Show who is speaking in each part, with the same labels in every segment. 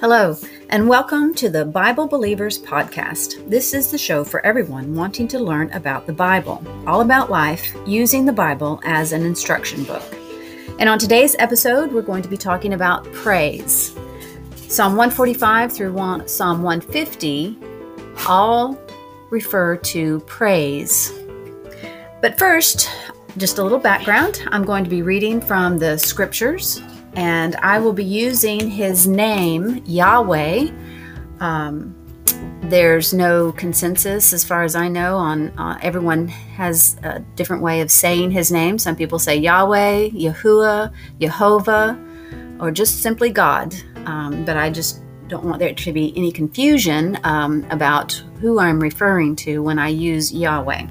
Speaker 1: Hello, and welcome to the Bible Believers Podcast. This is the show for everyone wanting to learn about the Bible, all about life, using the Bible as an instruction book. And on today's episode, we're going to be talking about praise. Psalm 145 through Psalm 150 all refer to praise. But first, just a little background. I'm going to be reading from the scriptures and I will be using his name, Yahweh. Um, there's no consensus, as far as I know, on uh, everyone has a different way of saying his name. Some people say Yahweh, Yahuwah, Jehovah, or just simply God. Um, but I just don't want there to be any confusion um, about who I'm referring to when I use Yahweh.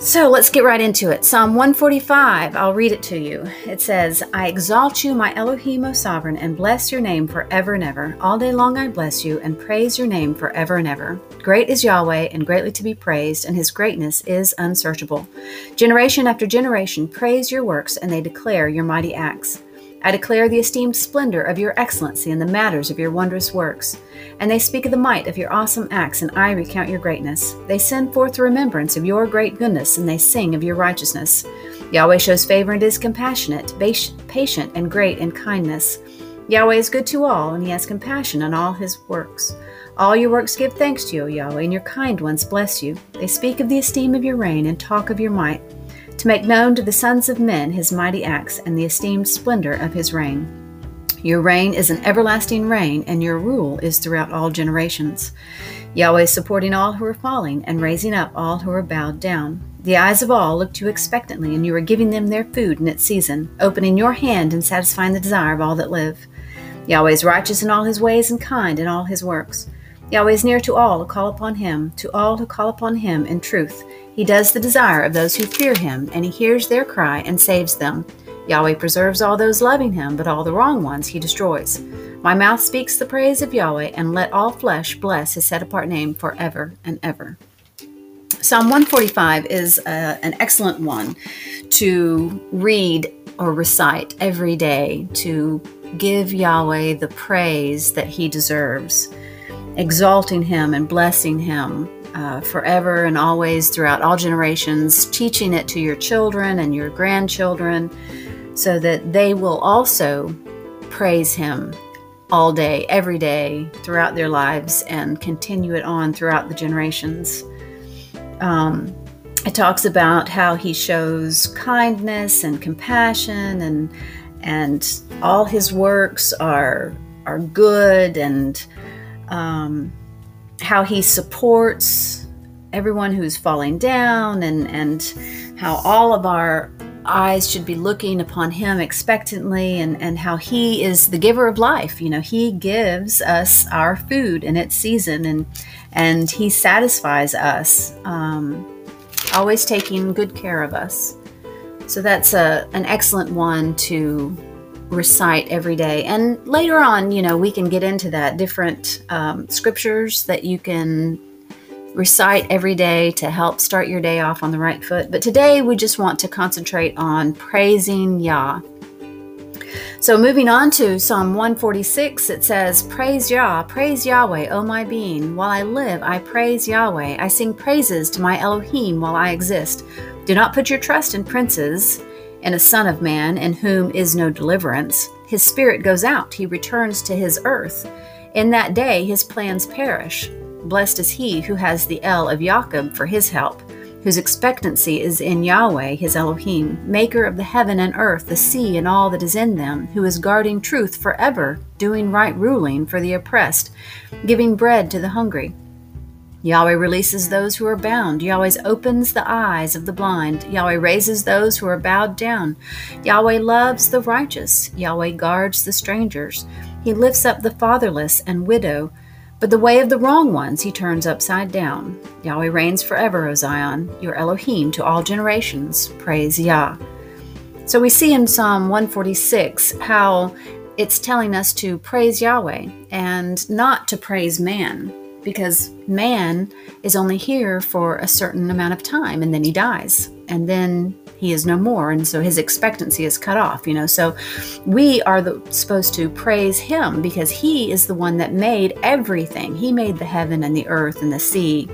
Speaker 1: So let's get right into it. Psalm 145, I'll read it to you. It says, I exalt you, my Elohim, O sovereign, and bless your name forever and ever. All day long I bless you and praise your name forever and ever. Great is Yahweh and greatly to be praised, and his greatness is unsearchable. Generation after generation praise your works, and they declare your mighty acts. I declare the esteemed splendor of your excellency and the matters of your wondrous works. And they speak of the might of your awesome acts, and I recount your greatness. They send forth the remembrance of your great goodness, and they sing of your righteousness. Yahweh shows favor and is compassionate, patient, and great in kindness. Yahweh is good to all, and he has compassion on all his works. All your works give thanks to you, O Yahweh, and your kind ones bless you. They speak of the esteem of your reign and talk of your might to make known to the sons of men his mighty acts and the esteemed splendor of his reign. Your reign is an everlasting reign, and your rule is throughout all generations. Yahweh supporting all who are falling and raising up all who are bowed down. The eyes of all look to you expectantly, and you are giving them their food in its season, opening your hand and satisfying the desire of all that live. Yahweh is righteous in all his ways and kind in all his works. Yahweh is near to all who call upon him, to all who call upon him in truth. He does the desire of those who fear him, and he hears their cry and saves them. Yahweh preserves all those loving him, but all the wrong ones he destroys. My mouth speaks the praise of Yahweh, and let all flesh bless his set apart name forever and ever. Psalm 145 is uh, an excellent one to read or recite every day to give Yahweh the praise that he deserves, exalting him and blessing him uh, forever and always throughout all generations, teaching it to your children and your grandchildren so that they will also praise Him all day, every day, throughout their lives and continue it on throughout the generations. Um, it talks about how he shows kindness and compassion and and all his works are are good and um, how he supports everyone who's falling down and and how all of our eyes should be looking upon him expectantly and and how he is the giver of life. You know he gives us our food in its season and and he satisfies us um, always taking good care of us. So that's a an excellent one to recite every day. And later on, you know, we can get into that different um, scriptures that you can recite every day to help start your day off on the right foot. But today we just want to concentrate on praising Yah. So moving on to Psalm 146, it says, Praise Yah, praise Yahweh, O my being. While I live, I praise Yahweh. I sing praises to my Elohim while I exist. Do not put your trust in princes and a son of man in whom is no deliverance. His spirit goes out, he returns to his earth. In that day his plans perish. Blessed is he who has the El of Jacob for his help, whose expectancy is in Yahweh his Elohim, maker of the heaven and earth, the sea and all that is in them, who is guarding truth forever, doing right ruling for the oppressed, giving bread to the hungry. Yahweh releases those who are bound. Yahweh opens the eyes of the blind. Yahweh raises those who are bowed down. Yahweh loves the righteous. Yahweh guards the strangers. He lifts up the fatherless and widow. But the way of the wrong ones he turns upside down. Yahweh reigns forever, O Zion, your Elohim to all generations. Praise Yah. So we see in Psalm 146 how it's telling us to praise Yahweh and not to praise man because man is only here for a certain amount of time and then he dies. and then he is no more and so his expectancy is cut off you know so we are the, supposed to praise him because he is the one that made everything he made the heaven and the earth and the sea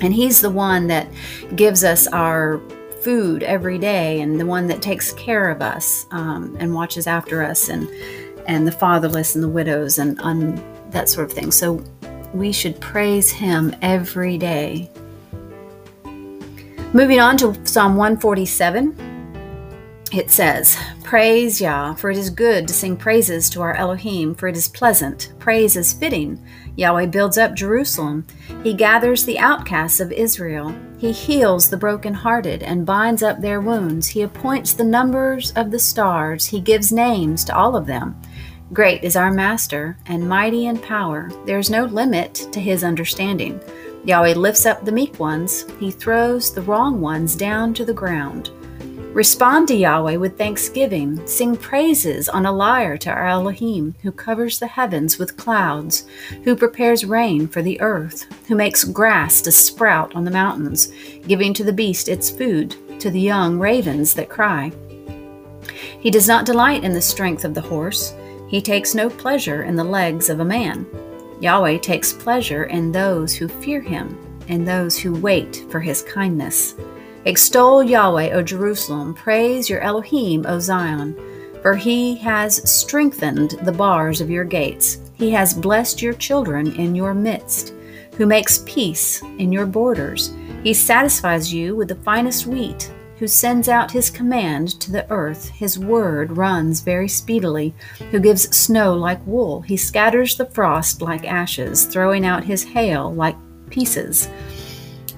Speaker 1: and he's the one that gives us our food every day and the one that takes care of us um, and watches after us and and the fatherless and the widows and um, that sort of thing so we should praise him every day Moving on to Psalm 147, it says, Praise Yah, for it is good to sing praises to our Elohim, for it is pleasant. Praise is fitting. Yahweh builds up Jerusalem. He gathers the outcasts of Israel. He heals the brokenhearted and binds up their wounds. He appoints the numbers of the stars. He gives names to all of them. Great is our Master, and mighty in power. There is no limit to his understanding. Yahweh lifts up the meek ones, he throws the wrong ones down to the ground. Respond to Yahweh with thanksgiving. Sing praises on a lyre to our Elohim, who covers the heavens with clouds, who prepares rain for the earth, who makes grass to sprout on the mountains, giving to the beast its food, to the young ravens that cry. He does not delight in the strength of the horse, he takes no pleasure in the legs of a man. Yahweh takes pleasure in those who fear him and those who wait for his kindness. Extol Yahweh, O Jerusalem. Praise your Elohim, O Zion. For he has strengthened the bars of your gates. He has blessed your children in your midst, who makes peace in your borders. He satisfies you with the finest wheat who sends out his command to the earth. His word runs very speedily, who gives snow like wool. He scatters the frost like ashes, throwing out his hail like pieces.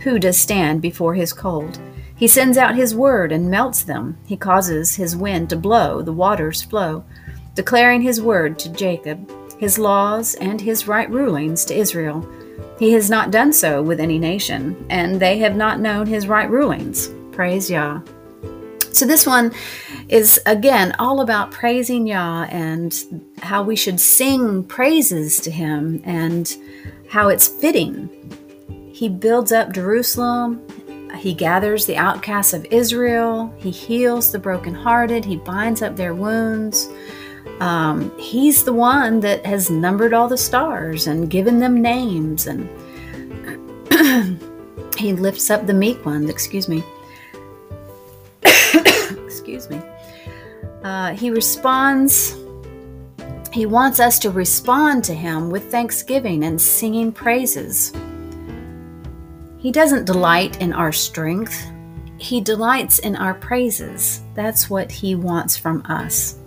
Speaker 1: Who does stand before his cold? He sends out his word and melts them. He causes his wind to blow, the waters flow, declaring his word to Jacob, his laws and his right rulings to Israel. He has not done so with any nation, and they have not known his right rulings. Praise Yah. So, this one is again all about praising Yah and how we should sing praises to Him and how it's fitting. He builds up Jerusalem, He gathers the outcasts of Israel, He heals the brokenhearted, He binds up their wounds. Um, he's the one that has numbered all the stars and given them names, and He lifts up the meek ones, excuse me Uh, he responds, he wants us to respond to him with thanksgiving and singing praises. He doesn't delight in our strength, he delights in our praises. That's what he wants from us.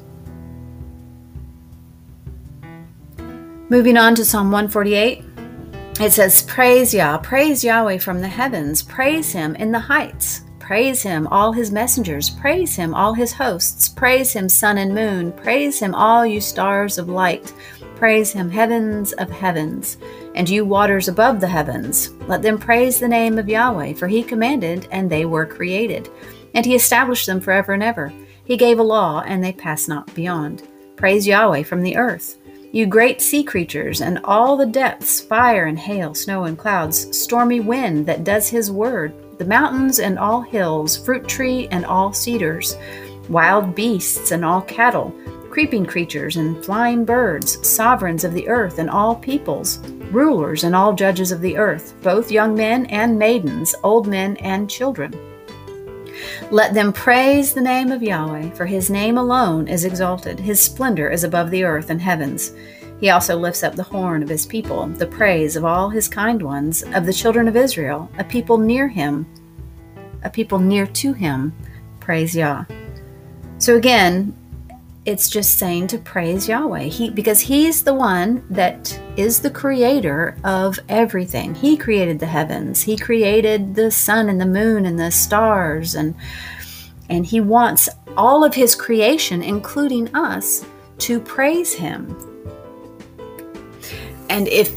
Speaker 1: Moving on to Psalm 148, it says, Praise Yah, praise Yahweh from the heavens, praise him in the heights. Praise him, all his messengers. Praise him, all his hosts. Praise him, sun and moon. Praise him, all you stars of light. Praise him, heavens of heavens, and you waters above the heavens. Let them praise the name of Yahweh, for he commanded, and they were created. And he established them forever and ever. He gave a law, and they pass not beyond. Praise Yahweh from the earth. You great sea creatures, and all the depths, fire and hail, snow and clouds, stormy wind that does his word the mountains and all hills, fruit tree and all cedars, wild beasts and all cattle, creeping creatures and flying birds, sovereigns of the earth and all peoples, rulers and all judges of the earth, both young men and maidens, old men and children. Let them praise the name of Yahweh, for his name alone is exalted. His splendor is above the earth and heavens. He also lifts up the horn of his people, the praise of all his kind ones, of the children of Israel, a people near him, a people near to him. Praise Yah. So again, it's just saying to praise Yahweh. He because he's the one that is the creator of everything. He created the heavens. He created the sun and the moon and the stars and and he wants all of his creation including us to praise him and if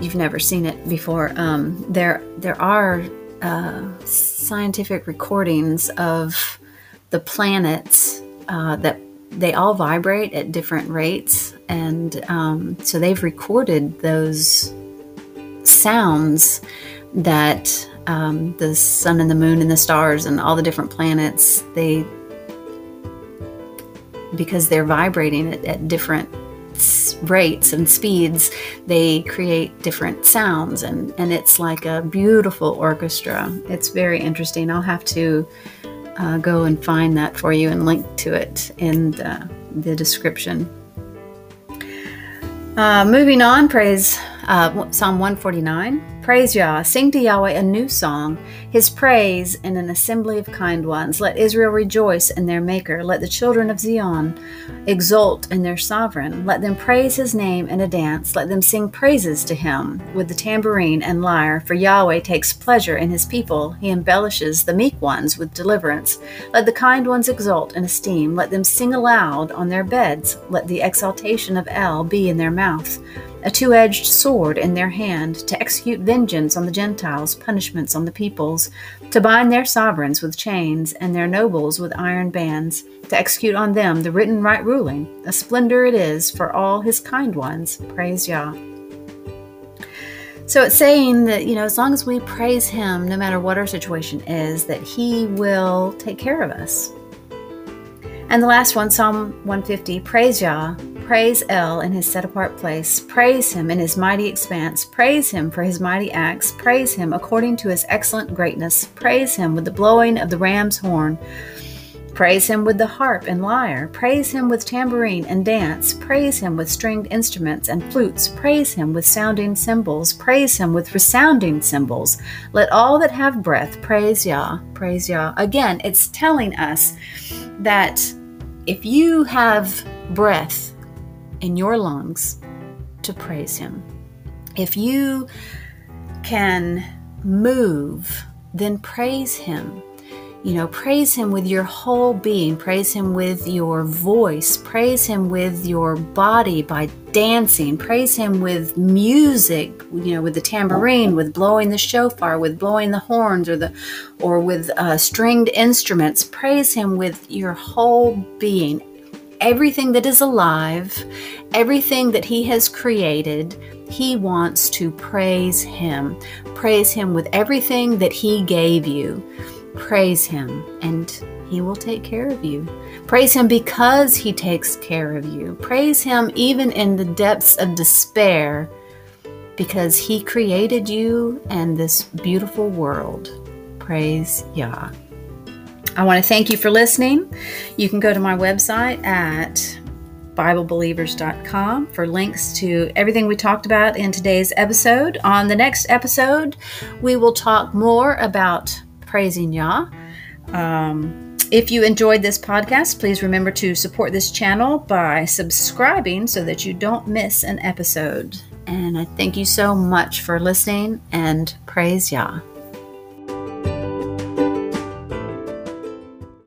Speaker 1: you've never seen it before, um, there there are uh, scientific recordings of the planets uh, that they all vibrate at different rates, and um, so they've recorded those sounds that um, the sun and the moon and the stars and all the different planets. They because they're vibrating at, at different rates and speeds, they create different sounds, and, and it's like a beautiful orchestra. It's very interesting. I'll have to uh, go and find that for you and link to it in the, the description. Uh, moving on, praise uh, Psalm 149. Praise Yah, sing to Yahweh a new song, his praise in an assembly of kind ones. Let Israel rejoice in their Maker. Let the children of Zion exult in their sovereign. Let them praise his name in a dance. Let them sing praises to him with the tambourine and lyre. For Yahweh takes pleasure in his people. He embellishes the meek ones with deliverance. Let the kind ones exult in esteem. Let them sing aloud on their beds. Let the exaltation of El be in their mouth a two edged sword in their hand, to execute vengeance on the Gentiles, punishments on the peoples, to bind their sovereigns with chains, and their nobles with iron bands, to execute on them the written right ruling. A splendor it is for all his kind ones. Praise Yah. So it's saying that, you know, as long as we praise him, no matter what our situation is, that he will take care of us. And the last one, Psalm 150, praise Yah, Praise El in his set apart place. Praise him in his mighty expanse. Praise him for his mighty acts. Praise him according to his excellent greatness. Praise him with the blowing of the ram's horn. Praise him with the harp and lyre. Praise him with tambourine and dance. Praise him with stringed instruments and flutes. Praise him with sounding cymbals. Praise him with resounding cymbals. Let all that have breath praise Yah. Praise Yah. Again, it's telling us that if you have breath, in your lungs to praise Him. If you can move, then praise Him. You know, praise Him with your whole being, praise Him with your voice, praise Him with your body by dancing, praise Him with music, you know, with the tambourine, with blowing the shofar, with blowing the horns, or the, or with uh, stringed instruments. Praise Him with your whole being, everything that is alive, everything that He has created, He wants to praise Him. Praise Him with everything that He gave you. Praise Him, and He will take care of you. Praise Him because He takes care of you. Praise Him even in the depths of despair because He created you and this beautiful world. Praise Yah. I want to thank you for listening. You can go to my website at BibleBelievers.com for links to everything we talked about in today's episode. On the next episode, we will talk more about praising Yah. Um, if you enjoyed this podcast, please remember to support this channel by subscribing so that you don't miss an episode. And I thank you so much for listening and praise Yah.